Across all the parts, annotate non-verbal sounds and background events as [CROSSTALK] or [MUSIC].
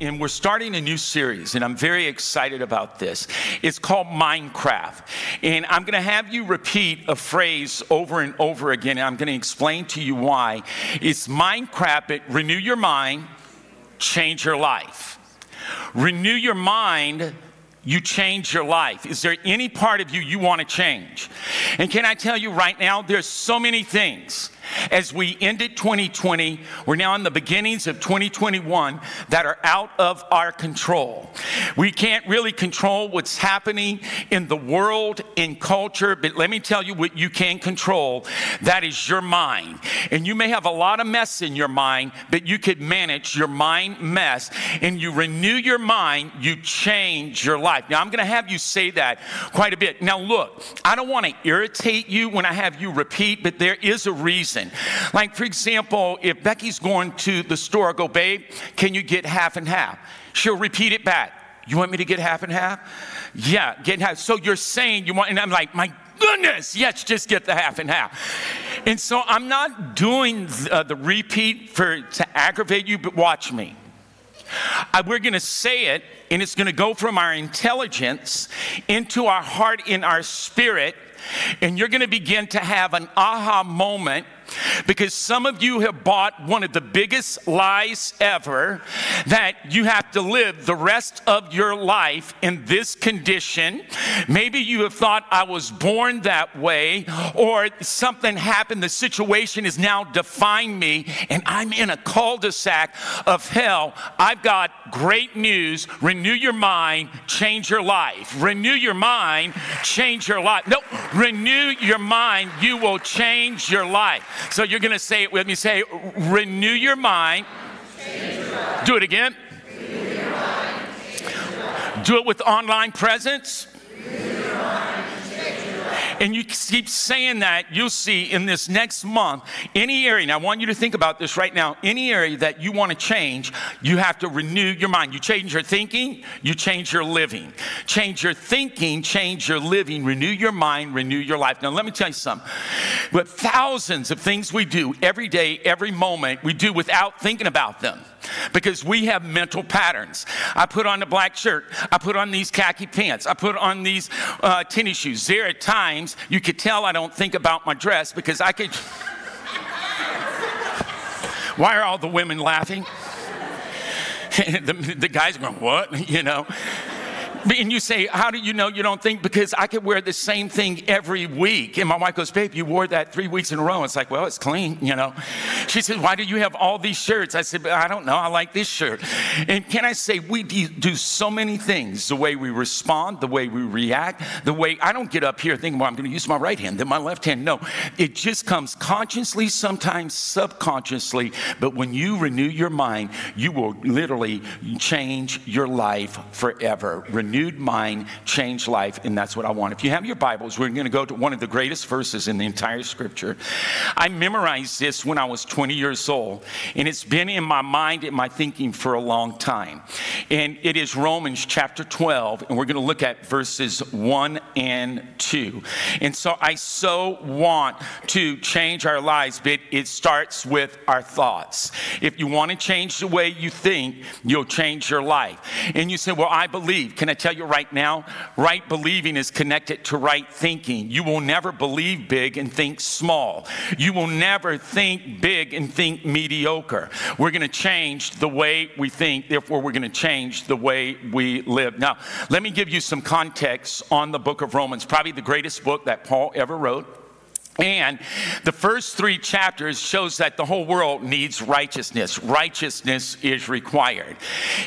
And we're starting a new series, and I'm very excited about this. It's called Minecraft. And I'm going to have you repeat a phrase over and over again, and I'm going to explain to you why. It's Minecraft, it renew your mind, change your life. Renew your mind, you change your life. Is there any part of you you want to change? And can I tell you right now, there's so many things as we ended 2020, we're now in the beginnings of 2021 that are out of our control. We can't really control what's happening in the world, in culture, but let me tell you what you can control that is your mind. And you may have a lot of mess in your mind, but you could manage your mind mess and you renew your mind, you change your life. Now, I'm going to have you say that quite a bit. Now, look, I don't want to irritate you when I have you repeat, but there is a reason Like, for example, if Becky's going to the store, I go, babe, can you get half and half? She'll repeat it back. You want me to get half and half? Yeah, get half. So you're saying you want, and I'm like, my goodness, yes, just get the half and half. And so I'm not doing the, uh, the repeat for to aggravate you, but watch me. Uh, we're going to say it, and it's going to go from our intelligence into our heart, in our spirit, and you're going to begin to have an aha moment because some of you have bought one of the biggest lies ever that you have to live the rest of your life in this condition. Maybe you have thought, I was born that way, or something happened, the situation is now defined me, and I'm in a cul de sac of hell. I've got great news. Renew your mind, change your life. Renew your mind, change your life. No, renew your mind, you will change your life. So you're going to say it with me. Say, renew your mind. Do it again. Do it with online presence and you keep saying that, you'll see in this next month, any area, and I want you to think about this right now, any area that you want to change, you have to renew your mind. You change your thinking, you change your living. Change your thinking, change your living, renew your mind, renew your life. Now, let me tell you something. With thousands of things we do every day, every moment, we do without thinking about them because we have mental patterns. I put on a black shirt. I put on these khaki pants. I put on these uh, tennis shoes. There are times you could tell I don't think about my dress because I could. [LAUGHS] Why are all the women laughing? [LAUGHS] the, the guys are going, What? [LAUGHS] You know? And you say, How do you know you don't think? Because I could wear the same thing every week. And my wife goes, Babe, you wore that three weeks in a row. It's like, Well, it's clean, you know. She said, Why do you have all these shirts? I said, I don't know. I like this shirt. And can I say, we do so many things the way we respond, the way we react, the way I don't get up here thinking, Well, I'm going to use my right hand, then my left hand. No, it just comes consciously, sometimes subconsciously. But when you renew your mind, you will literally change your life forever. Renew renewed mind, changed life, and that's what I want. If you have your Bibles, we're going to go to one of the greatest verses in the entire scripture. I memorized this when I was 20 years old, and it's been in my mind and my thinking for a long time. And it is Romans chapter 12, and we're going to look at verses 1 and 2. And so I so want to change our lives, but it starts with our thoughts. If you want to change the way you think, you'll change your life. And you say, Well, I believe. Can I tell tell you right now, right believing is connected to right thinking. You will never believe big and think small. You will never think big and think mediocre. We're going to change the way we think, therefore, we're going to change the way we live. Now, let me give you some context on the book of Romans, probably the greatest book that Paul ever wrote. And the first three chapters shows that the whole world needs righteousness. Righteousness is required.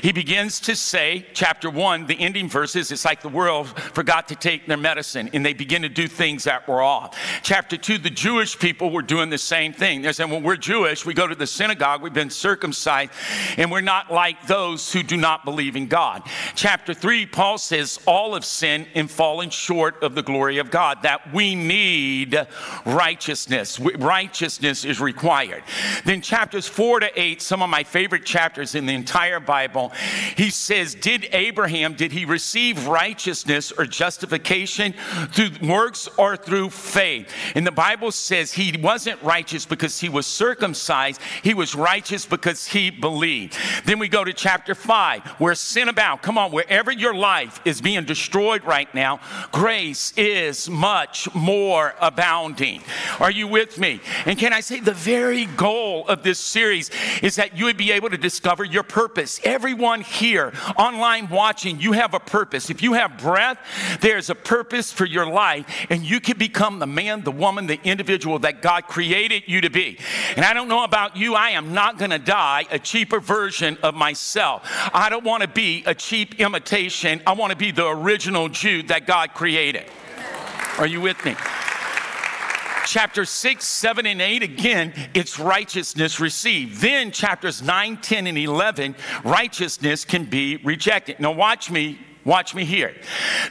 He begins to say, chapter one, the ending verses, it's like the world forgot to take their medicine and they begin to do things that were off. Chapter two, the Jewish people were doing the same thing. They're saying, well, we're Jewish, we go to the synagogue, we've been circumcised, and we're not like those who do not believe in God. Chapter three, Paul says, all have sinned and fallen short of the glory of God, that we need righteousness. Righteousness is required. Then, chapters four to eight, some of my favorite chapters in the entire Bible, he says, Did Abraham, did he receive righteousness or justification through works or through faith? And the Bible says he wasn't righteous because he was circumcised, he was righteous because he believed. Then we go to chapter five, where sin abound. Come on, wherever your life is being destroyed right now, grace is much more abounding. Are you with me? And can I say the very goal of this series is that you would be able to discover your purpose. Everyone here, online watching, you have a purpose. If you have breath, there's a purpose for your life, and you can become the man, the woman, the individual that God created you to be. And I don't know about you, I am not going to die a cheaper version of myself. I don't want to be a cheap imitation. I want to be the original Jude that God created. Are you with me? Chapter 6, 7, and 8, again, it's righteousness received. Then chapters 9, 10, and 11, righteousness can be rejected. Now, watch me Watch me here.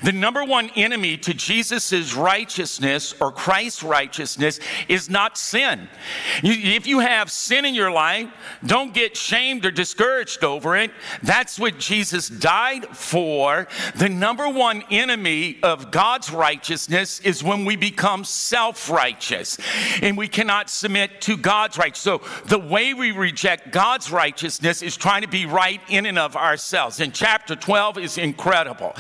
The number one enemy to Jesus' righteousness or Christ's righteousness is not sin. If you have sin in your life, don't get shamed or discouraged over it. That's what Jesus died for. The number one enemy of God's righteousness is when we become self righteous and we cannot submit to God's righteousness. So the way we reject God's righteousness is trying to be right in and of ourselves. And chapter 12 is incredible incredible.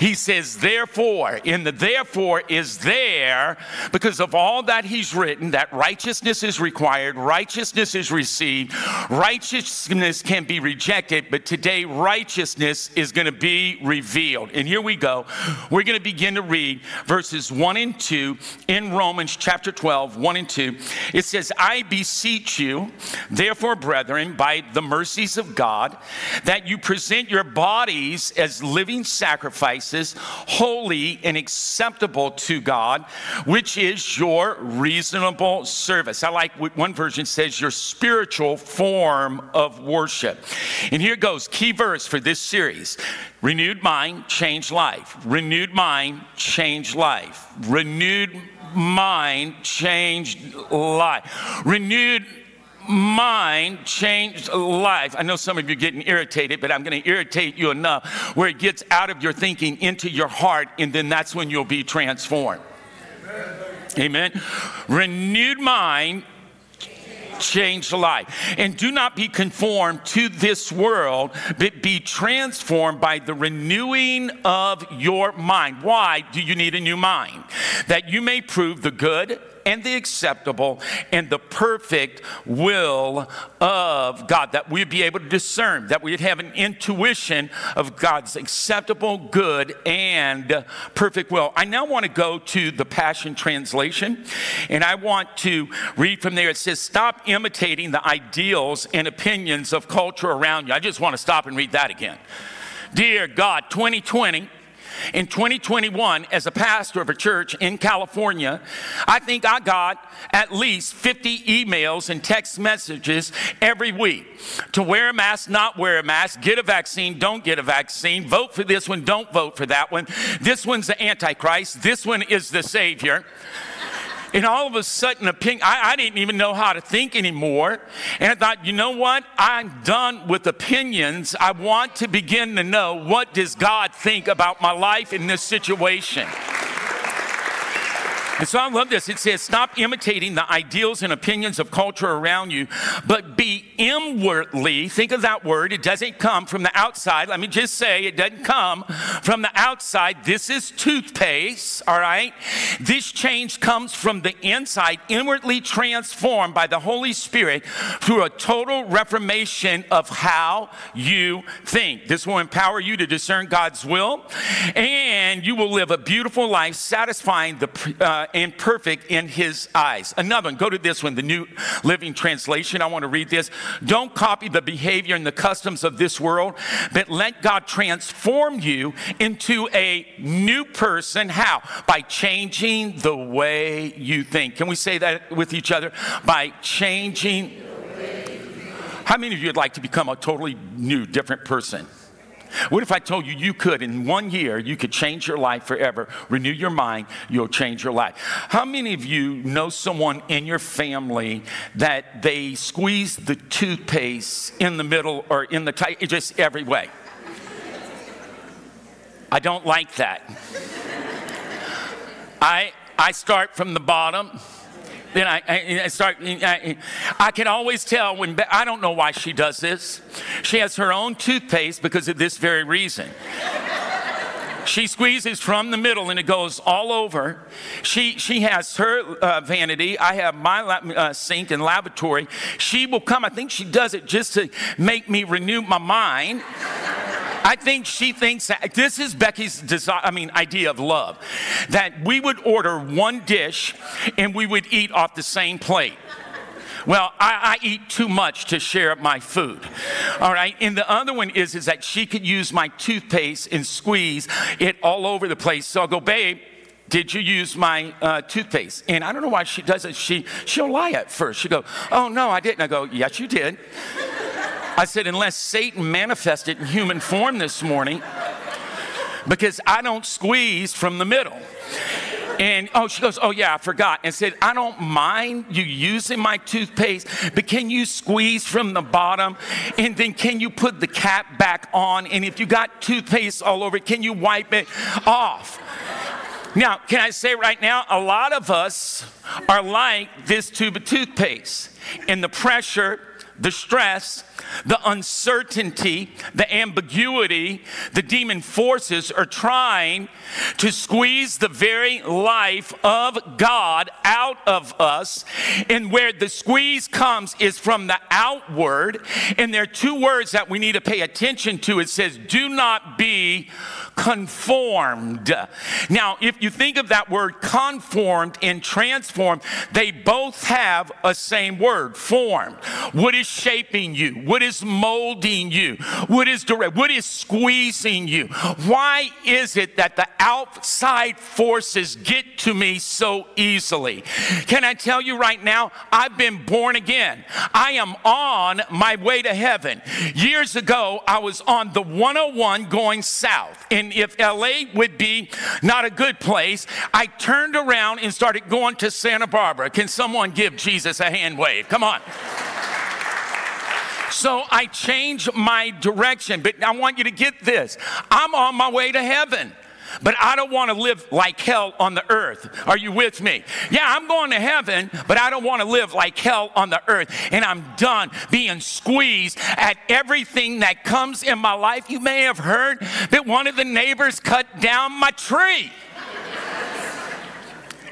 He says, therefore, in the therefore is there because of all that he's written, that righteousness is required, righteousness is received, righteousness can be rejected, but today righteousness is going to be revealed. And here we go. We're going to begin to read verses 1 and 2 in Romans chapter 12, 1 and 2. It says, I beseech you, therefore, brethren, by the mercies of God, that you present your bodies as living sacrifices, holy and acceptable to God, which is your reasonable service. I like what one version says, your spiritual form of worship. And here goes key verse for this series renewed mind, change life. Renewed mind, change life. Renewed mind, changed life. Renewed mind changed life. I know some of you are getting irritated, but I'm going to irritate you enough where it gets out of your thinking into your heart, and then that's when you'll be transformed. Amen. Amen. Renewed mind changed life. And do not be conformed to this world, but be transformed by the renewing of your mind. Why do you need a new mind? That you may prove the good and the acceptable and the perfect will of God, that we'd be able to discern, that we'd have an intuition of God's acceptable, good, and perfect will. I now want to go to the Passion Translation, and I want to read from there. It says, Stop imitating the ideals and opinions of culture around you. I just want to stop and read that again. Dear God, 2020 in 2021, as a pastor of a church in California, I think I got at least 50 emails and text messages every week to wear a mask, not wear a mask, get a vaccine, don't get a vaccine, vote for this one, don't vote for that one. This one's the Antichrist, this one is the Savior. And all of a sudden, opinion, I, I didn't even know how to think anymore. And I thought, you know what? I'm done with opinions. I want to begin to know what does God think about my life in this situation. And so I love this. It says, stop imitating the ideals and opinions of culture around you, but be inwardly, think of that word, it doesn't come from the outside. Let me just say, it doesn't come from the outside. This is toothpaste, all right? This change comes from the inside, inwardly transformed by the Holy Spirit through a total reformation of how you think. This will empower you to discern God's will and you will live a beautiful life, satisfying the, uh, Uh, and perfect in His eyes. Another one, go to this one, the New Living Translation. I want to read this. Don't copy the behavior and the customs of this world, but let God transform you into a new person. How? By changing the way you think. Can we say that with each other? By changing. How many of you would like to become a totally new, different person? What if I told you you could, in one year, you could change your life forever, renew your mind, you'll change your life? How many of you know someone in your family that they squeeze the toothpaste in the middle or in the tight, just every way? I don't like that. I, I start from the bottom then I, I, start, I, I, can always tell when, I don't know why she does this. She has her own toothpaste because of this very reason. She squeezes from the middle and it goes all over. She, she has her uh, vanity. I have my uh, sink and lavatory. She will come. I think she does it just to make me renew my mind. I think she thinks that this is Becky's desire, I mean, idea of love. That we would order one dish and we would eat off the same plate. Well, I, I, eat too much to share my food. All right. And the other one is, is that she could use my toothpaste and squeeze it all over the place. So I'll go, babe, did you use my uh, toothpaste? And I don't know why she does it. She, she'll lie at first. She'll go, oh, no, I didn't. I go, yes, you did. I said, unless Satan manifested in human form this morning, because I don't squeeze from the middle. And oh, she goes, Oh, yeah, I forgot. And said, I don't mind you using my toothpaste, but can you squeeze from the bottom? And then can you put the cap back on? And if you got toothpaste all over can you wipe it off? Now, can I say right now, a lot of us are like this tube of toothpaste. And the pressure, the stress, the uncertainty, the ambiguity, the demon forces are trying to squeeze the very life of God out of us. And where the squeeze comes is from the outward. And there are two words that we need to pay attention to. It says, Do not be conformed. Now, if you think of that word conformed and transformed, they both have a same word, formed. What is shaping you? What is molding you? What is direct? What is squeezing you? Why is it that the outside forces get to me so easily? Can I tell you right now, I've been born again. I am on my way to heaven. Years ago, I was on the 101 going south. And if LA would be not a good place, I turned around and started going to Santa Barbara. Can someone give Jesus a hand wave? Come on. So I changed my direction. But I want you to get this I'm on my way to heaven. But I don't want to live like hell on the earth. Are you with me? Yeah, I'm going to heaven, but I don't want to live like hell on the earth. And I'm done being squeezed at everything that comes in my life. You may have heard that one of the neighbors cut down my tree.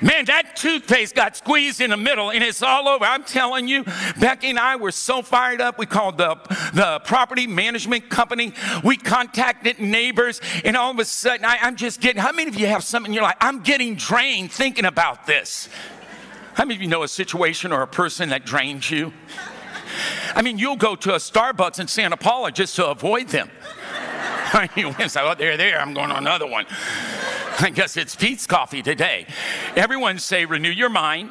Man, that toothpaste got squeezed in the middle and it's all over. I'm telling you, Becky and I were so fired up. We called the, the property management company. We contacted neighbors, and all of a sudden, I, I'm just getting how many of you have something you're like, I'm getting drained thinking about this? How many of you know a situation or a person that drains you? I mean, you'll go to a Starbucks in Santa Paula just to avoid them. [LAUGHS] you say, oh, they're there, I'm going to another one. I guess it's Peet's coffee today. Everyone say, renew your mind.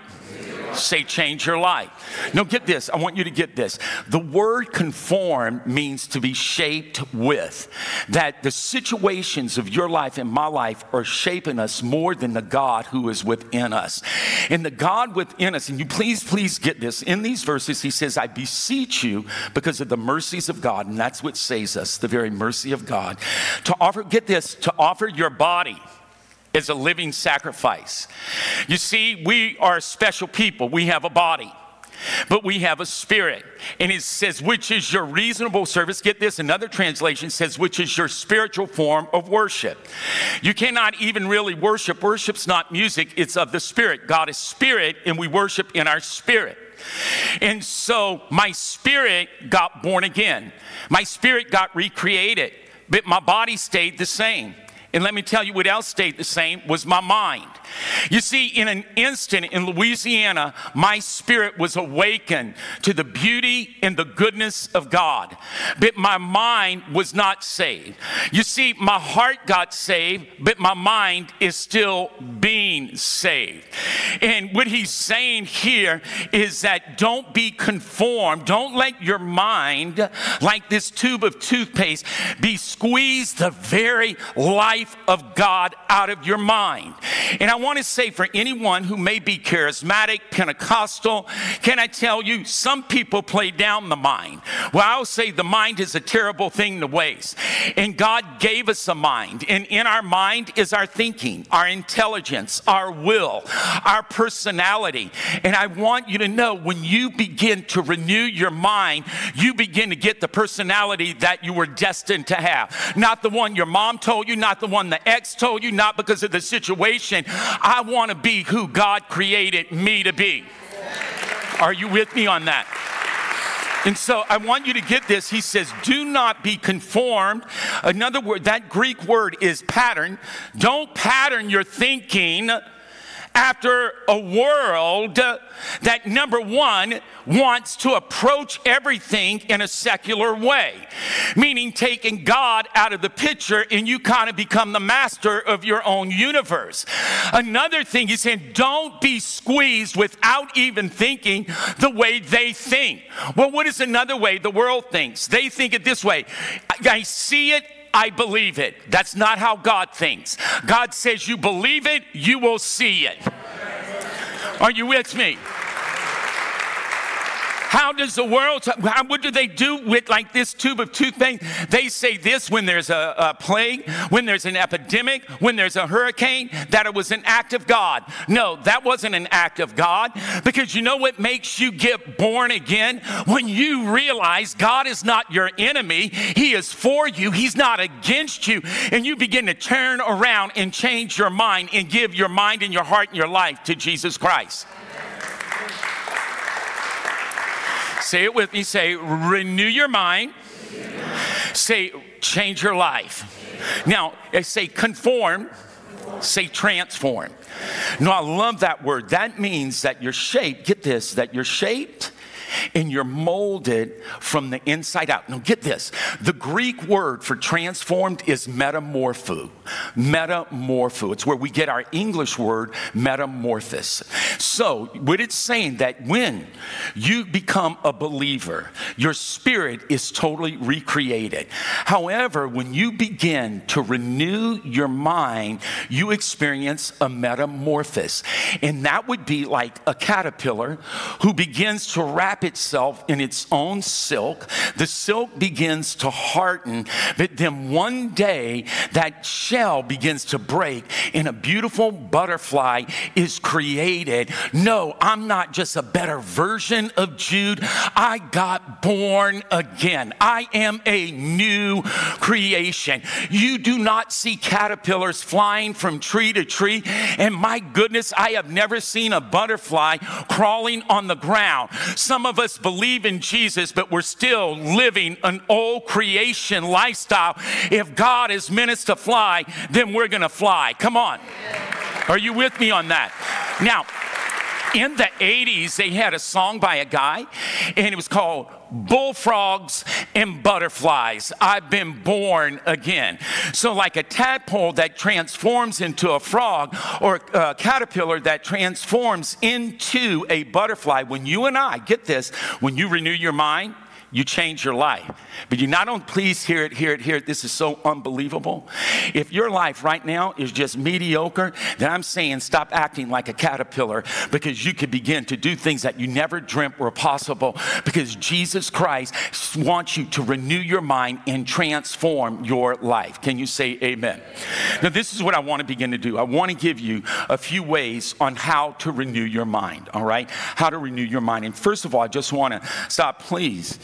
Say, change your life. Now, get this. I want you to get this. The word conform means to be shaped with. That the situations of your life and my life are shaping us more than the God who is within us. And the God within us, and you please, please get this. In these verses, he says, I beseech you because of the mercies of God, and that's what saves us, the very mercy of God, to offer, get this, to offer your body is a living sacrifice. You see, we are a special people. We have a body, but we have a spirit. And it says, which is your reasonable service. Get this, another translation says, which is your spiritual form of worship. You cannot even really worship. Worship's not music, it's of the spirit. God is spirit, and we worship in our spirit. And so my spirit got born again. My spirit got recreated, but my body stayed the same. And let me tell you what else stayed the same was my mind. You see, in an instant in Louisiana, my spirit was awakened to the beauty and the goodness of God. But my mind was not saved. You see, my heart got saved, but my mind is still being saved. And what he's saying here is that don't be conformed. Don't let your mind, like this tube of toothpaste, be squeezed the very life of God out of your mind. And I want to say for anyone who may be charismatic, Pentecostal, can I tell you, some people play down the mind. Well, I'll say the mind is a terrible thing to waste. And God gave us a mind. And in our mind is our thinking, our intelligence, our will, our personality. And I want you to know when you begin to renew your mind, you begin to get the personality that you were destined to have. Not the one your mom told you, not the one the ex told you, not because of the situation. I want to be who God created me to be. Are you with me on that? And so I want you to get this. He says, Do not be conformed. Another word, that Greek word is pattern. Don't pattern your thinking after a world that, number one, wants to approach everything in a secular way, meaning taking God out of the picture and you kind of become the master of your own universe. Another thing he's saying, don't be squeezed without even thinking the way they think. Well, what is another way the world thinks? They think it this way I see it I believe it. That's not how God thinks. God says, You believe it, you will see it. Are you with me? How does the world, how, what do they do with like this tube of toothpaste? They say this when there's a, a plague, when there's an epidemic, when there's a hurricane, that it was an act of God. No, that wasn't an act of God because you know what makes you get born again? When you realize God is not your enemy, He is for you, He's not against you, and you begin to turn around and change your mind and give your mind and your heart and your life to Jesus Christ. Say it with me. Say, renew your mind. Say, change your life. Now, say conform. Say transform. No, I love that word. That means that you're shaped, get this, that you're shaped and you're molded from the inside out. Now, get this the Greek word for transformed is metamorpho. Metamorpho. It's where we get our English word metamorphosis. So, what it's saying that when you become a believer, your spirit is totally recreated. However, when you begin to renew your mind, you experience a metamorphosis. And that would be like a caterpillar who begins to wrap wrap itself in its own silk. The silk begins to harden, but then one day that shell begins to break and a beautiful butterfly is created. No, I'm not just a better version of Jude. I got born again. I am a new creation. You do not see caterpillars flying from tree to tree. And my goodness, I have never seen a butterfly crawling on the ground. Some of of us believe in Jesus, but we're still living an old creation lifestyle. If God has meant us to fly, then we're going to fly. Come on. Are you with me on that? Now, in the 80s, they had a song by a guy, and it was called Bullfrogs and Butterflies. I've been born again. So, like a tadpole that transforms into a frog, or a caterpillar that transforms into a butterfly, when you and I, get this, when you renew your mind, you change your life. But you not only please hear it, hear it, hear it. This is so unbelievable. If your life right now is just mediocre, then I'm saying stop acting like a caterpillar because you could begin to do things that you never dreamt were possible because Jesus Christ wants you to renew your mind and transform your life. Can you say amen? Now, this is what I want to begin to do. I want to give you a few ways on how to renew your mind, all right? How to renew your mind. And first of all, I just want to stop, please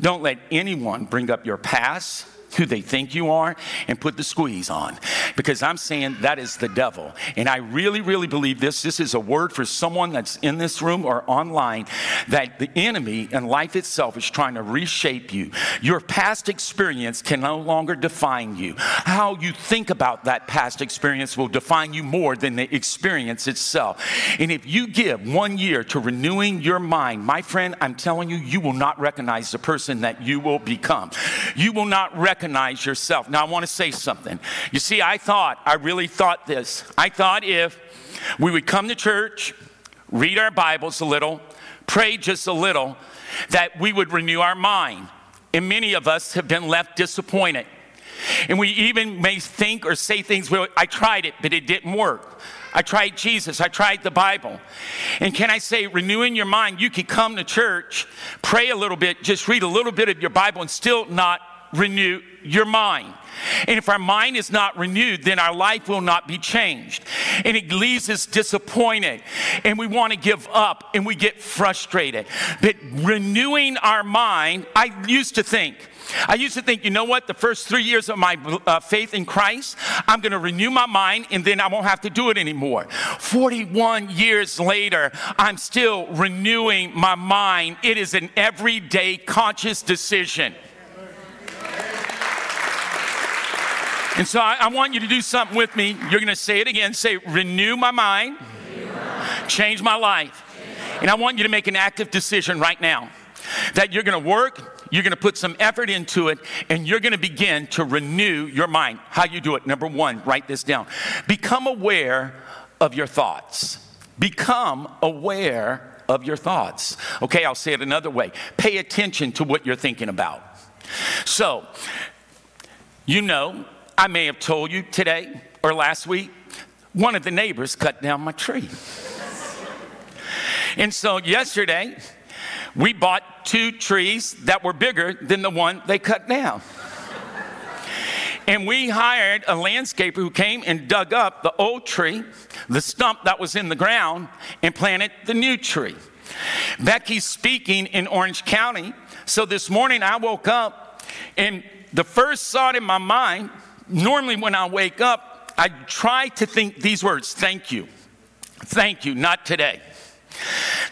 don't let anyone bring up your past, who they think you are and put the squeeze on. Because I'm saying that is the devil. And I really, really believe this. This is a word for someone that's in this room or online that the enemy and life itself is trying to reshape you. Your past experience can no longer define you. How you think about that past experience will define you more than the experience itself. And if you give one year to renewing your mind, my friend, I'm telling you, you will not recognize the person that you will become. You will not recognize yourself. Now, I want to say something. You see, I thought, I really thought this. I thought if we would come to church, read our Bibles a little, pray just a little, that we would renew our mind. And many of us have been left disappointed. And we even may think or say things, well, I tried it, but it didn't work. I tried Jesus. I tried the Bible. And can I say, renewing your mind, you could come to church, pray a little bit, just read a little bit of your Bible, and still not renew your mind. And if our mind is not renewed, then our life will not be changed. And it leaves us disappointed and we want to give up and we get frustrated. But renewing our mind, I used to think, I used to think, you know what, the first three years of my uh, faith in Christ, I'm going to renew my mind and then I won't have to do it anymore. 41 years later, I'm still renewing my mind. It is an everyday conscious decision. And so I, I, want you to do something with me. You're going to say it again. Say, renew my mind, change my life. And I want you to make an active decision right now that you're going to work, you're going to put some effort into it, and you're going to begin to renew your mind. How you do it? Number one, write this down. Become aware of your thoughts. Become aware of your thoughts. Okay, I'll say it another way. Pay attention to what you're thinking about. So, you know, I may have told you today or last week, one of the neighbors cut down my tree. and so yesterday, we bought two trees that were bigger than the one they cut down. and we hired a landscaper who came and dug up the old tree, the stump that was in the ground, and planted the new tree. Becky's speaking in Orange County. So this morning I woke up, and the first thought in my mind normally when I wake up, I try to think these words thank you. Thank you, not today.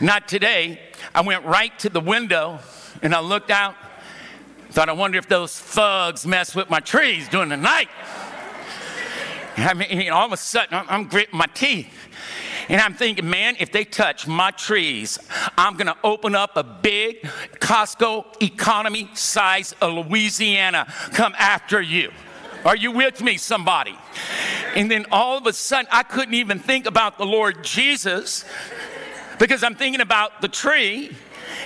Not today. I went right to the window and I looked out. Thought, I wonder if those thugs mess with my trees during the night. I mean, all of a sudden, I'm, I'm gritting my teeth. And I'm thinking, man, if they touch my trees, I'm to open up a big Costco economy size of Louisiana come after you. Are you with me, somebody? And then all of a sudden, I couldn't even think about the Lord Jesus because I'm thinking about the tree.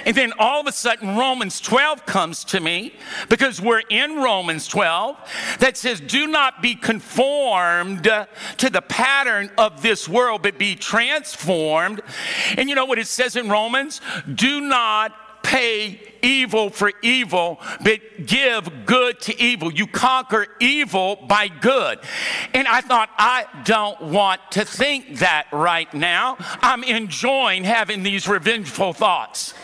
And then all of a sudden, Romans 12 comes to me because we're in Romans 12 that says, Do not be conformed to the pattern of this world, but be transformed. And you know what it says in Romans? Do not pay evil for evil, but give good to evil. You conquer evil by good. And I thought, I don't want to think that right now. I'm enjoying having these revengeful thoughts.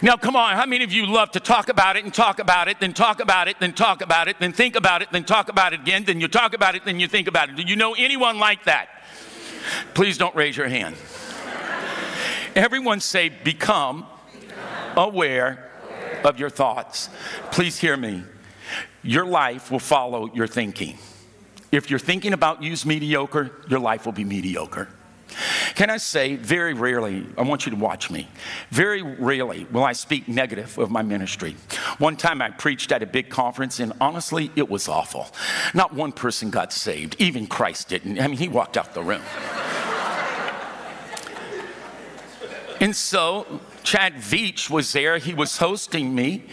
Now, come on, how many of you love to talk about it and talk about it, then talk about it, then talk about it, then think about it, then talk about it again, then you talk about it, then you think about it? Do you know anyone like that? Please don't raise your hand. Everyone say, become aware of your thoughts. Please hear me. Your life will follow your thinking. If you're thinking about use mediocre, your life will be mediocre. Can I say, very rarely, I want you to watch me, very rarely will I speak negative of my ministry. One time I preached at a big conference, and honestly, it was awful. Not one person got saved, even Christ didn't. I mean, he walked out the room. And so Chad Veach was there. He was hosting me,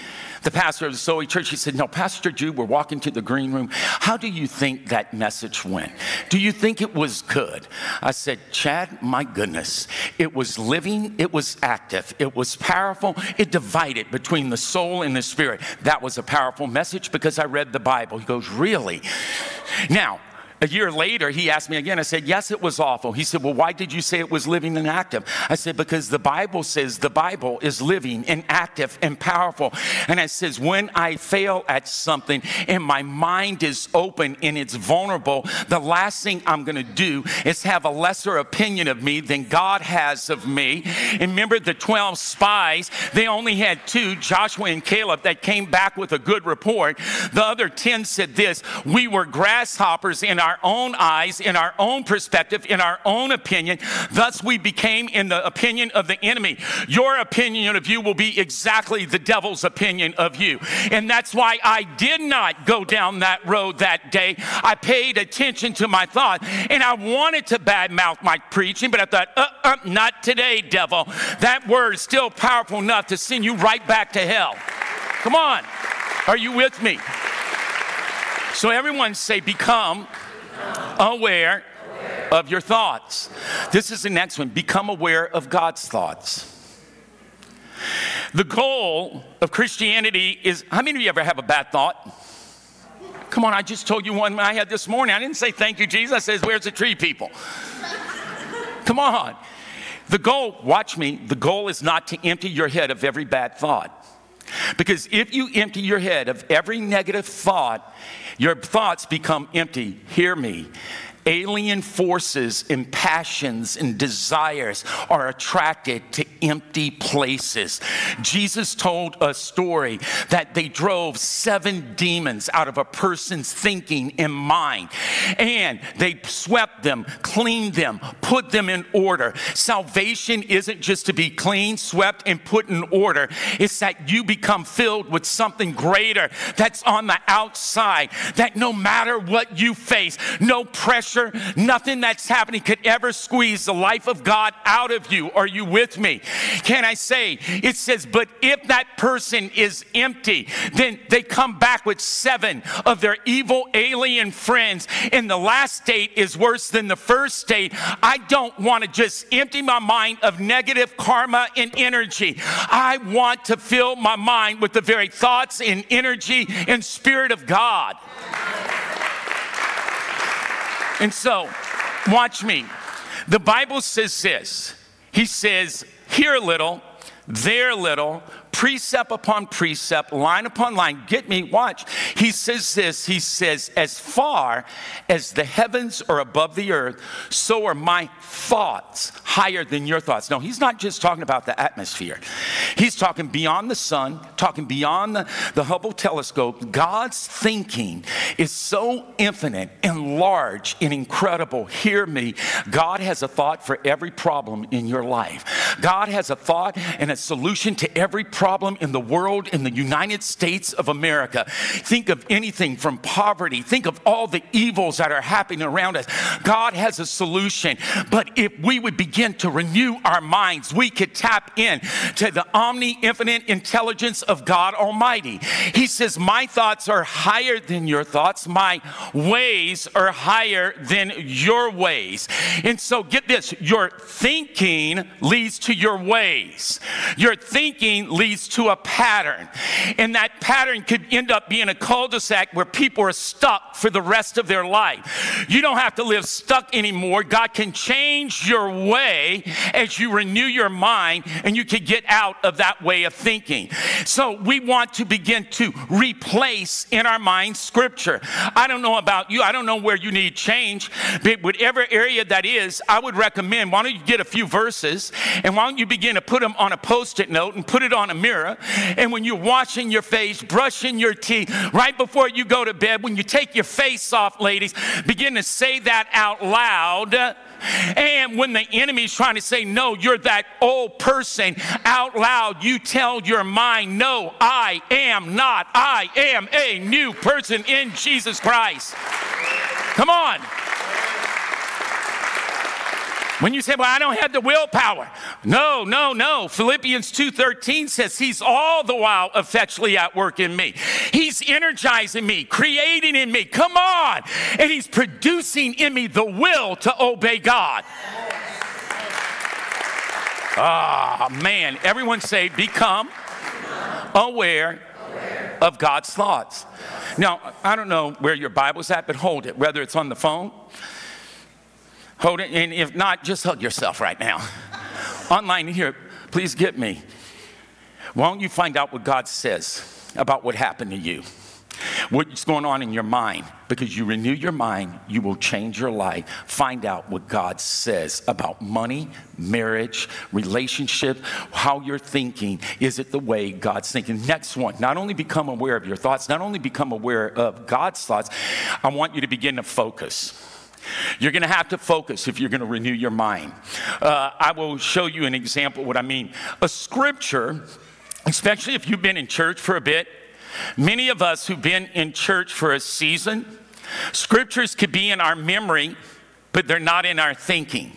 the pastor of the Zoe Church. He said, No, Pastor Jude, we're walking to the green room. How do you think that message went? Do you think it was good? I said, Chad, my goodness. It was living, it was active, it was powerful, it divided between the soul and the spirit. That was a powerful message because I read the Bible. He goes, Really? Now, a year later, he asked me again. I said, Yes, it was awful. He said, Well, why did you say it was living and active? I said, Because the Bible says the Bible is living and active and powerful. And I says, When I fail at something and my mind is open and it's vulnerable, the last thing I'm going to do is have a lesser opinion of me than God has of me. And remember the 12 spies, they only had two, Joshua and Caleb, that came back with a good report. The other 10 said this We were grasshoppers in our own eyes, in our own perspective, in our own opinion. Thus, we became in the opinion of the enemy. Your opinion of you will be exactly the devil's opinion of you. And that's why I did not go down that road that day. I paid attention to my thought and I wanted to badmouth my preaching, but I thought, uh, uh, not today, devil. That word is still powerful enough to send you right back to hell. Come on. Are you with me? So everyone say, become aware of your thoughts. This is the next one. Become aware of God's thoughts. The goal of Christianity is how many of you ever have a bad thought? Come on, I just told you one I had this morning. I didn't say thank you, Jesus. I says, Where's the tree people? [LAUGHS] Come on. The goal, watch me, the goal is not to empty your head of every bad thought. Because if you empty your head of every negative thought, your thoughts become empty. Hear me. Alien forces and passions and desires are attracted to empty places. Jesus told a story that they drove seven demons out of a person's thinking and mind, and they swept them, cleaned them, put them in order. Salvation isn't just to be clean, swept, and put in order, it's that you become filled with something greater that's on the outside, that no matter what you face, no pressure pressure, nothing that's happening could ever squeeze the life of God out of you. Are you with me? Can I say, it says, but if that person is empty, then they come back with seven of their evil alien friends, and the last state is worse than the first state. I don't want to just empty my mind of negative karma and energy. I want to fill my mind with the very thoughts and energy and spirit of God. And so, watch me. The Bible says this He says, here a little, there a little, precept upon precept, line upon line. Get me, watch. He says this He says, As far as the heavens are above the earth, so are my thoughts higher than your thoughts. No, he's not just talking about the atmosphere, he's talking beyond the sun, talking beyond the, the Hubble telescope. God's thinking is so infinite and large and incredible. Hear me. God has a thought for every problem in your life, God has a thought and a solution to every problem problem in the world, in the United States of America. Think of anything from poverty, think of all the evils that are happening around us. God has a solution. But if we would begin to renew our minds, we could tap in to the omni infinite intelligence of God Almighty. He says, My thoughts are higher than your thoughts, my ways are higher than your ways. And so get this your thinking leads to your ways. Your thinking leads leads to a pattern. And that pattern could end up being a cul de sac where people are stuck for the rest of their life. You don't have to live stuck anymore. God can change your way as you renew your mind and you can get out of that way of thinking. So we want to begin to replace in our mind scripture. I don't know about you, I don't know where you need change, but whatever area that is, I would recommend why don't you get a few verses and why don't you begin to put them on a post it note and put it on a mirror, and when you're washing your face, brushing your teeth, right before you go to bed, when you take your face off, ladies, begin to say that out loud. And when the enemy's trying to say, No, you're that old person, out loud, you tell your mind, No, I am not. I am a new person in Jesus Christ. Come on. When you say, "Well, I don't have the willpower." No, no, no. Philippians 2:13 says he's all the while effectually at work in me. He's energizing me, creating in me. Come on. And he's producing in me the will to obey God. Ah, oh, man. Everyone say become aware of God's thoughts. Now, I don't know where your Bible's at, but hold it, whether it's on the phone, hold it, and if not, just hug yourself right now. Online here, please get me. Why don't you find out what God says about what happened to you? What's going on in your mind? Because you renew your mind, you will change your life. Find out what God says about money, marriage, relationship, how you're thinking. Is it the way God's thinking? Next one, not only become aware of your thoughts, not only become aware of God's thoughts, I want you to begin to focus. You're going to have to focus if you're going to renew your mind. Uh, I will show you an example what I mean. A scripture, especially if you've been in church for a bit, Many of us who've been in church for a season, scriptures could be in our memory, but they're not in our thinking.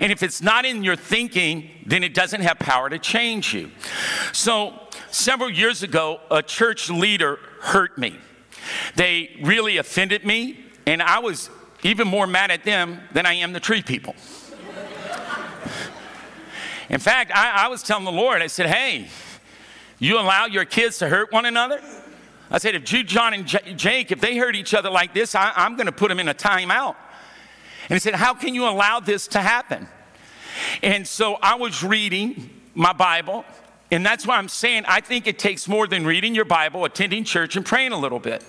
And if it's not in your thinking, then it doesn't have power to change you. So, several years ago, a church leader hurt me. They really offended me, and I was even more mad at them than I am the tree people. In fact, I, I was telling the Lord, I said, hey, you allow your kids to hurt one another? I said, if Jude, John, and J- Jake, if they hurt each other like this, I, I'm going to put them in a timeout. And he said, How can you allow this to happen? And so I was reading my Bible, and that's why I'm saying I think it takes more than reading your Bible, attending church, and praying a little bit.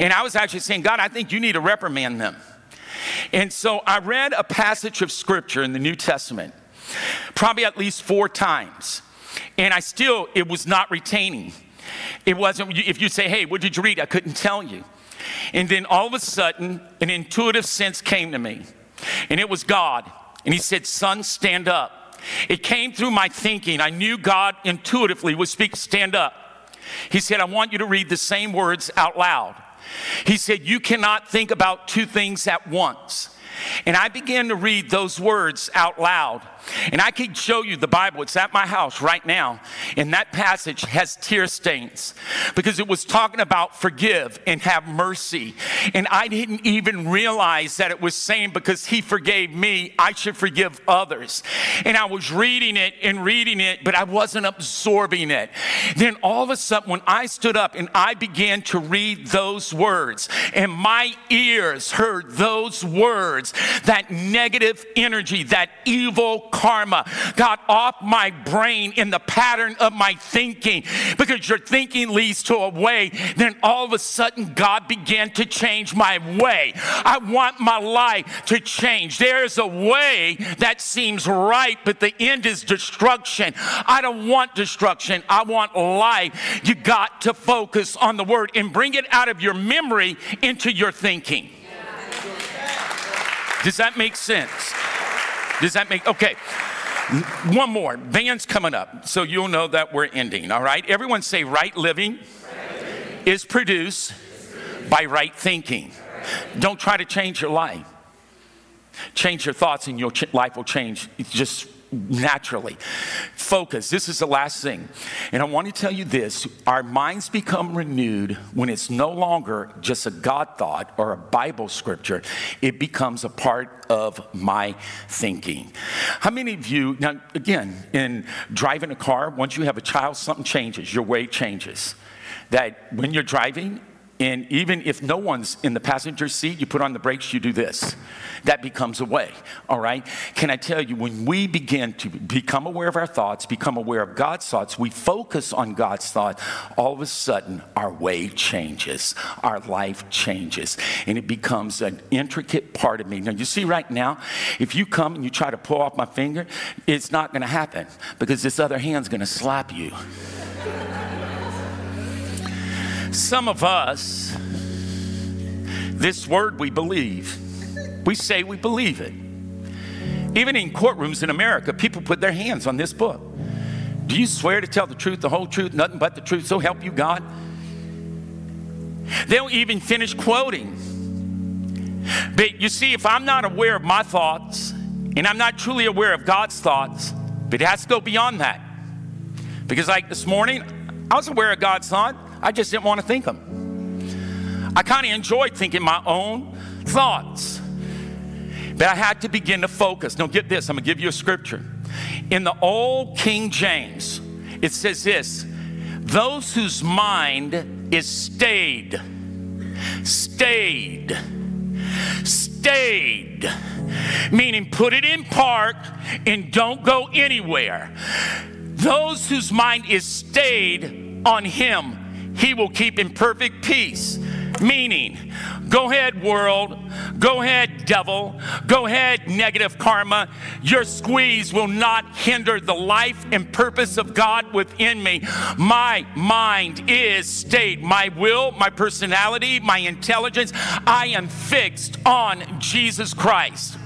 And I was actually saying, God, I think you need to reprimand them. And so I read a passage of scripture in the New Testament, probably at least four times. And I still, it was not retaining. It wasn't, if you say, hey, what did you read? I couldn't tell you. And then all of a sudden, an intuitive sense came to me. And it was God. And He said, Son, stand up. It came through my thinking. I knew God intuitively would speak, stand up. He said, I want you to read the same words out loud. He said, You cannot think about two things at once. And I began to read those words out loud. And I can show you the Bible. It's at my house right now. And that passage has tear stains because it was talking about forgive and have mercy. And I didn't even realize that it was saying because he forgave me, I should forgive others. And I was reading it and reading it, but I wasn't absorbing it. Then all of a sudden, when I stood up and I began to read those words, and my ears heard those words, that negative energy, that evil karma got off my brain in the pattern of my thinking because your thinking leads to a way. Then all of a sudden, God began to change my way. I want my life to change. There's a way that seems right, but the end is destruction. I don't want destruction, I want life. You got to focus on the word and bring it out of your memory into your thinking. Does that make sense? Does that make okay? One more. Band's coming up, so you'll know that we're ending. All right. Everyone say right living, right living. is produced by right thinking. Don't try to change your life. Change your thoughts, and your life will change. It's just naturally. Focus. This is the last thing. And I want to tell you this our minds become renewed when it's no longer just a God thought or a Bible scripture, it becomes a part of my thinking. How many of you, now again, in driving a car, once you have a child, something changes, your way changes. That when you're driving, and even if no one's in the passenger seat, you put on the brakes, you do this. That becomes a way, all right? Can I tell you, when we begin to become aware of our thoughts, become aware of God's thoughts, we focus on God's thought, all of a sudden our way changes, our life changes, and it becomes an intricate part of me. Now, you see, right now, if you come and you try to pull off my finger, it's not gonna happen because this other hand's gonna slap you. Some of us, this word we believe, we say we believe it. Even in courtrooms in America, people put their hands on this book. Do you swear to tell the truth, the whole truth, nothing but the truth, so help you God? They'll even finish quoting. But you see, if I'm not aware of my thoughts and I'm not truly aware of God's thoughts, but it has to go beyond that. Because, like this morning, I was aware of God's thought. I just didn't want to think them. I kind of enjoyed thinking my own thoughts. But I had to begin to focus. Now, get this, I'm going to give you a scripture. In the old King James, it says this those whose mind is stayed. Stayed. Stayed. Meaning put it in park and don't go anywhere. Those whose mind is stayed on Him, He will keep in perfect peace. Meaning, go ahead, world. Go ahead, devil. Go ahead, negative karma. Your squeeze will not hinder the life and purpose of God within me. My mind is stayed. My will, my personality, my intelligence, I am fixed on Jesus Christ.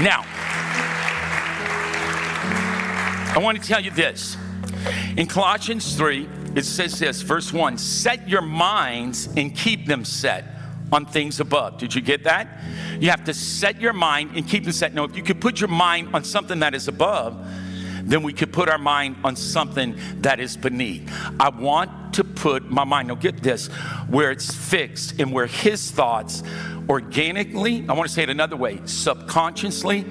Now, I want to tell you this. In Colossians 3, it says this, verse 1 Set your minds and keep them set on things above. Did you get that? You have to set your mind and keep them set. Now, if you could put your mind on something that is above, then we could put our mind on something that is beneath. I want to put my mind, now get this, where it's fixed and where his thoughts organically, I want to say it another way, subconsciously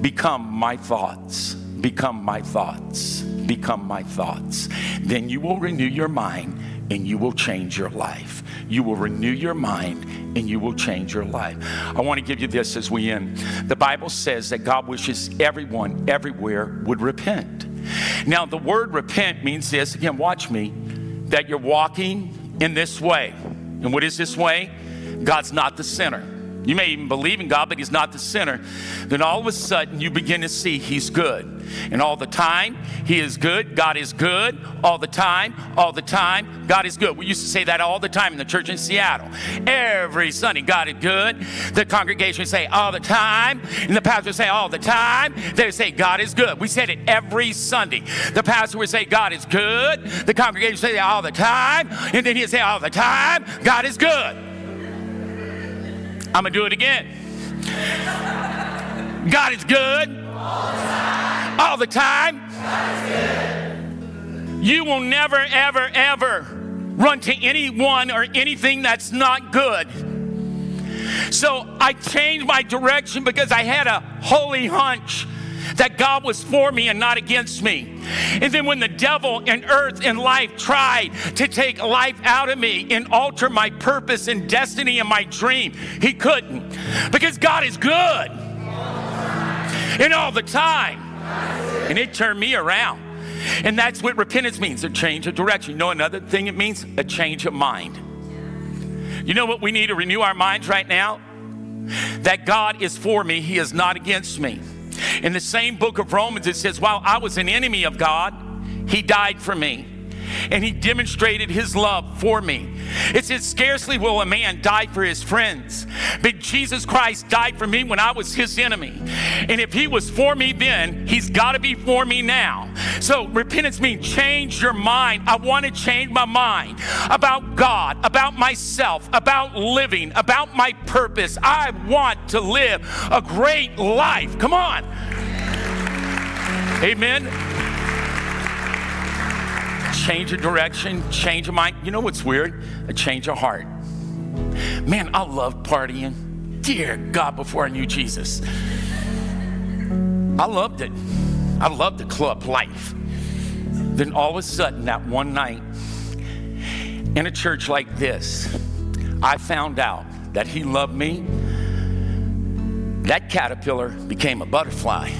become my thoughts. Become my thoughts become my thoughts. Then you will renew your mind and you will change your life. You will renew your mind and you will change your life. I want to give you this as we end. The Bible says that God wishes everyone everywhere would repent. Now, the word repent means this again, watch me, that you're walking in this way. And what is this way? God's not the center. You may even believe in God, but He's not the center. Then all of a sudden, you begin to see He's good. And all the time, He is good. God is good. All the time, all the time, God is good. We used to say that all the time in the church in Seattle. Every Sunday, God is good. The congregation would say all the time. And the pastor would say all the time. They would say, God is good. We said it every Sunday. The pastor would say, God is good. The congregation would say all the time. And then he'd say all the time, God is good. I'm going to do it again. God is good all the time. You will never, ever, ever run to anyone or anything that's not good. So I changed my direction because I had a holy hunch that God was for me and not against me. And then when the devil and earth and life tried to take life out of me and alter my purpose and destiny and my dream, he couldn't. Because God is good. And all the time. And it turned me around. And that's what repentance means a change of direction. You know another thing it means? A change of mind. You know what we need to renew our minds right now? That God is for me, He is not against me. In the same book of Romans, it says, While I was an enemy of God, He died for me and he demonstrated his love for me. It says, Scarcely will a man die for his friends, but Jesus Christ died for me when I was his enemy. And if he was for me then, he's got to be for me now. So repentance means change your mind. I want to change my mind about God, about myself, about living, about my purpose. I want to live a great life. Come on. Amen change of direction, change of mind. You know what's weird? A change of heart. Man, I love partying. Dear God, before I knew Jesus, I loved it. I loved the club life. Then all of a sudden, that one night in a church like this, I found out that He loved me. That caterpillar became a butterfly.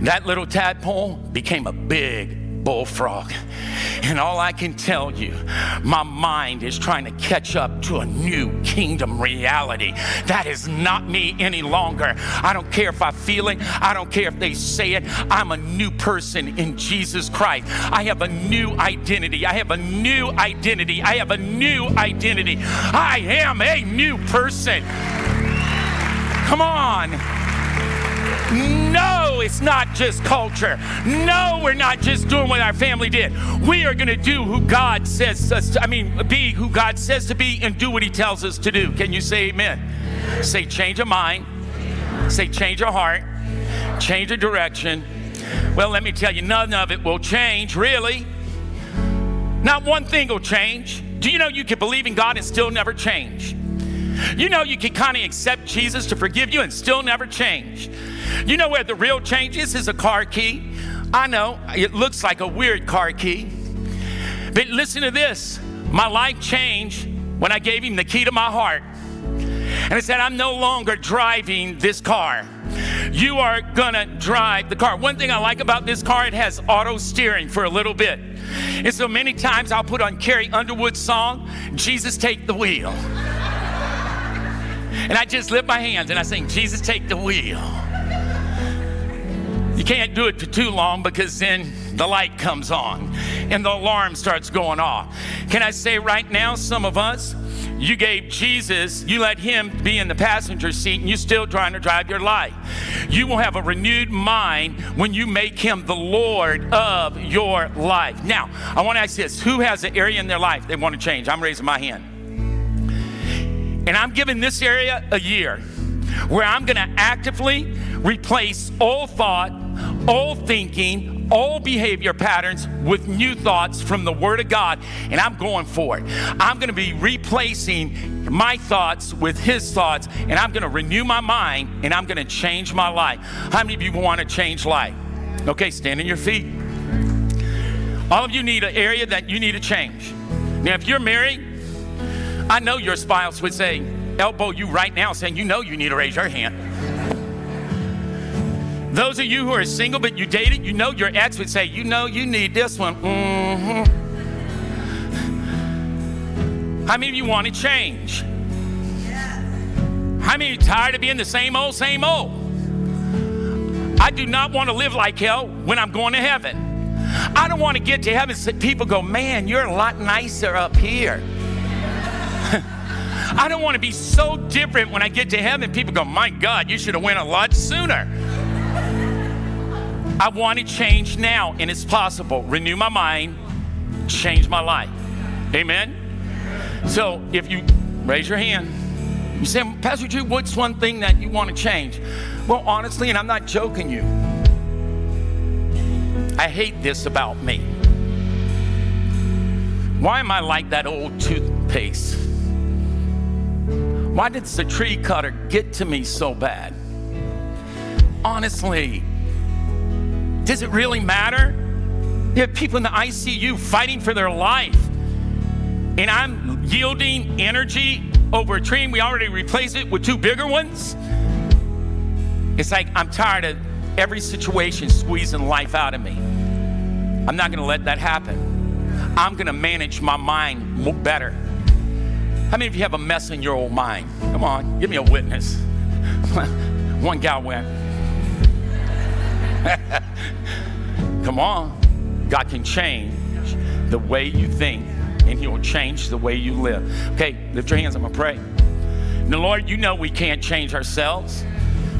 That little tadpole became a big bullfrog. And all I can tell you, my mind is trying to catch up to a new kingdom reality. That is not me any longer. I don't care if I feel it, I don't care if they say it. I'm a new person in Jesus Christ. I have a new identity. I have a new identity. I have a new identity. I am a new person. Come on. No, it's not just culture. No, we're not just doing what our family did. We are going to do who God says us to, I mean, be who God says to be and do what He tells us to do. Can you say amen? Say change of mind. Say change of heart. Change of direction. Well, let me tell you, none of it will change, really. Not one thing will change. Do you know you can believe in God and still never change? You know you can kind of accept Jesus to forgive you and still never change. You know where the real change is? Is a car key. I know it looks like a weird car key, But listen to this my life changed when I gave him the key to my heart. And I said, I'm no longer driving this car. You are gonna drive the car. One thing I like about this car, it has auto steering for a little bit. And so many times I'll put on Carrie Underwood's song, Jesus Take the Wheel. And I just lift my hands and I sing, Jesus Take the Wheel. You can't do it for too long because then the light comes on and the alarm starts going off. Can I say right now, some of us, you gave Jesus, you let him be in the passenger seat, and you're still trying to drive your life. You will have a renewed mind when you make him the Lord of your life. Now, I want to ask this who has an area in their life they want to change? I'm raising my hand. And I'm giving this area a year where I'm going to actively replace old thought, old thinking, old behavior patterns with new thoughts from the Word of God, and I'm going for it. I'm going to be replacing my thoughts with His thoughts, and I'm going to renew my mind, and I'm going to change my life. How many of you want to change life? Okay, stand on your feet. All of you need an area that you need to change. Now, if you're married, I know your spouse would say, elbow you right now, saying, You know you need to raise your hand. Those of you who are single but you dated, you know your ex would say, You know you need this one. Mm-hmm. How many of you want to change? How many are tired of being the same old, same old? I do not want to live like hell when I'm going to heaven. I don't want to get to heaven and people go, Man, you're a lot nicer up here. [LAUGHS] I don't want to be so different when I get to heaven. People go, My God, you should have went a lot sooner. I want to change now, and it's possible. Renew my mind, change my life. Amen? So if you raise your hand, you say, Pastor Drew, what's one thing that you want to change? Well, honestly, and I'm not joking you, I hate this about me. Why am I like that old toothpaste? Why did the tree cutter get to me so bad? Honestly, does it really matter? You have people in the ICU fighting for their life, and I'm yielding energy over a and we already replaced it with two bigger ones. It's like I'm tired of every situation squeezing life out of me. I'm not going to let that happen. I'm going to manage my mind better. How many of you have a mess in your old mind? Come on, give me a witness. [LAUGHS] One gal went. [LAUGHS] Come on. God can change the way you think, and He will change the way you live. Okay, lift your hands. I'm going to pray. Now, Lord, you know we can't change ourselves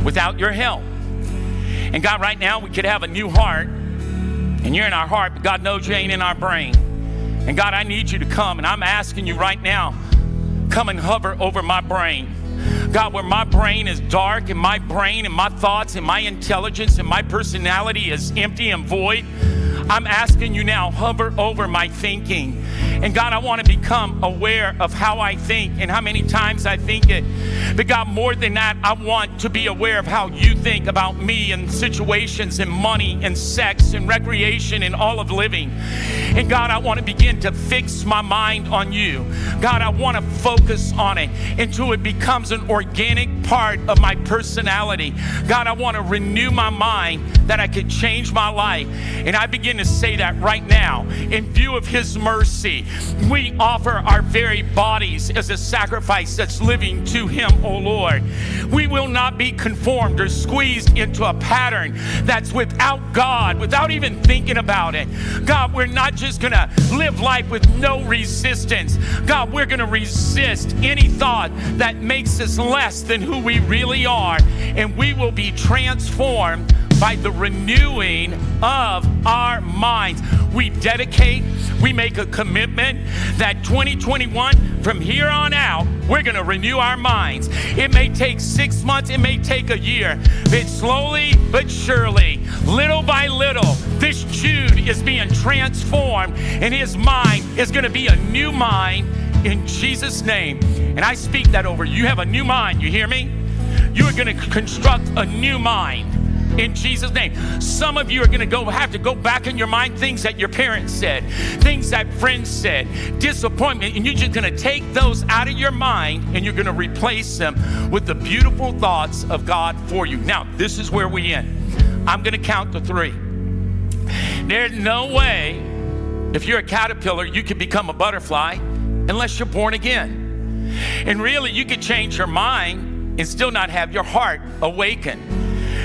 without your help. And God, right now, we could have a new heart, and you're in our heart, but God knows you ain't in our brain. And God, I need you to come, and I'm asking you right now come and hover over my brain. God, where my brain is dark and my brain and my thoughts and my intelligence and my personality is empty and void, I'm asking you now, hover over my thinking. And God, I want to become aware of how I think and how many times I think it. But God, more than that, I want to be aware of how you think about me and situations and money and sex and recreation and all of living. And God, I want to begin to fix my mind on you. God, I want to focus on it until it becomes an organic part of my personality. God, I want to renew my mind that I could change my life. And I begin to say that right now. In view of His mercy, we offer our very bodies as a sacrifice that's living to Him, O Lord. We will not be conformed or squeezed into a pattern that's without God, without even thinking about it. God, we're not just going to live life with no resistance. God, we're going to resist any thought that makes us less than who we really are, and we will be transformed by the renewing of our minds. We dedicate, we make a commitment that 2021, from here on out, we're going to renew our minds. It may take six months, it may take a year, but slowly but surely, little by little, this Jude is being transformed, and his mind is going to be a new mind in Jesus' name. And I speak that over you. You have a new mind, you hear me? You are going to construct a new mind in Jesus' name. Some of you are going to go have to go back in your mind things that your parents said, things that friends said, disappointment, and you're just going to take those out of your mind and you're going to replace them with the beautiful thoughts of God for you. Now, this is where we end. I'm going to count to three. There's no way, if you're a caterpillar, you can become a butterfly unless you're born again. And really, you could change your mind and still not have your heart awakened.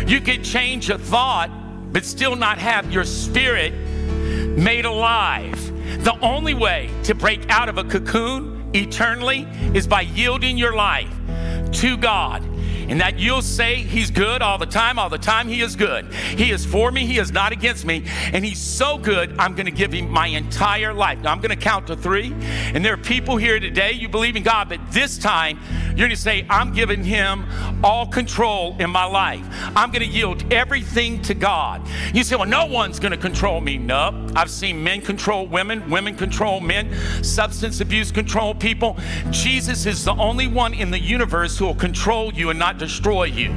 You could change a thought, but still not have your spirit made alive. The only way to break out of a cocoon eternally is by yielding your life to God and that you'll say he's good all the time, all the time he is good. He is for me, he is not against me, and he's so good, I'm going to give him my entire life. Now I'm going to count to three, and there are people here today, you believe in God, but this time you're going to say, I'm giving him all control in my life. I'm going to yield everything to God. You say, well, no one's going to control me. No, I've seen men control women, women control men, substance abuse control people. Jesus is the only one in the universe who will control you and not destroy you.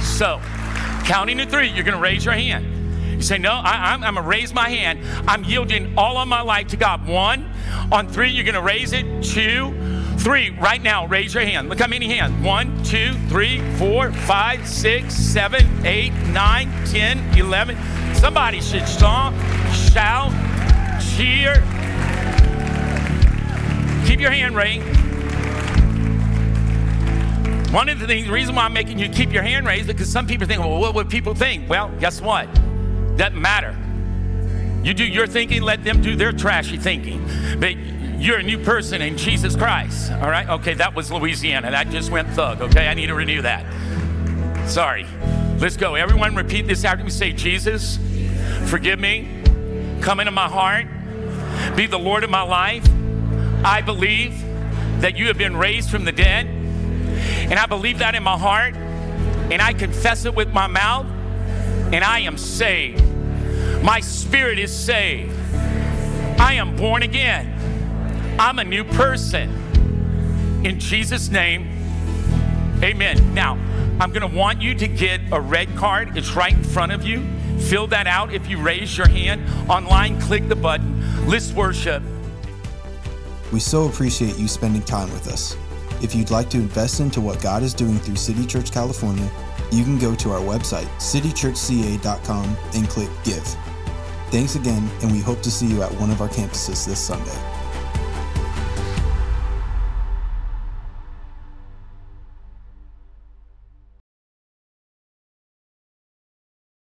So, counting to three, you're going to raise your hand. Say, No, I, am going to raise my hand. I'm yielding all of my life to God. One, on three, you're going to raise it. Two, three. Right now, raise your hand. Look how many hands. One, two, three, four, five, six, seven, eight, nine, ten, eleven. Somebody should stomp, shout, cheer, Keep your hand raised. One of the things, the reason why I'm making you keep your hand raised, because some people think, well, what would people think? Well, guess what? Doesn't matter. You do your thinking, let them do their trashy thinking. But you're a new person in Jesus Christ. All right? Okay, that was Louisiana. That just went thug. Okay, I need to renew that. Sorry. Let's go. Everyone repeat this after me. Say, Jesus, forgive me. Come into my heart. Be the Lord of my life. I believe that you have been raised from the dead, and I believe that in my heart, and I confess it with my mouth, and I am saved. My spirit is saved. I am born again. I'm a new person. In Jesus' name, amen. Now, I'm going to want you to get a red card. It's right in front of you. Fill that out if you raise your hand. Online, click the button. Let's worship. We so appreciate you spending time with us. If you'd like to invest into what God is doing through City Church California, you can go to our website, citychurchca.com, and click Give. Thanks again, and we hope to see you at one of our campuses this Sunday.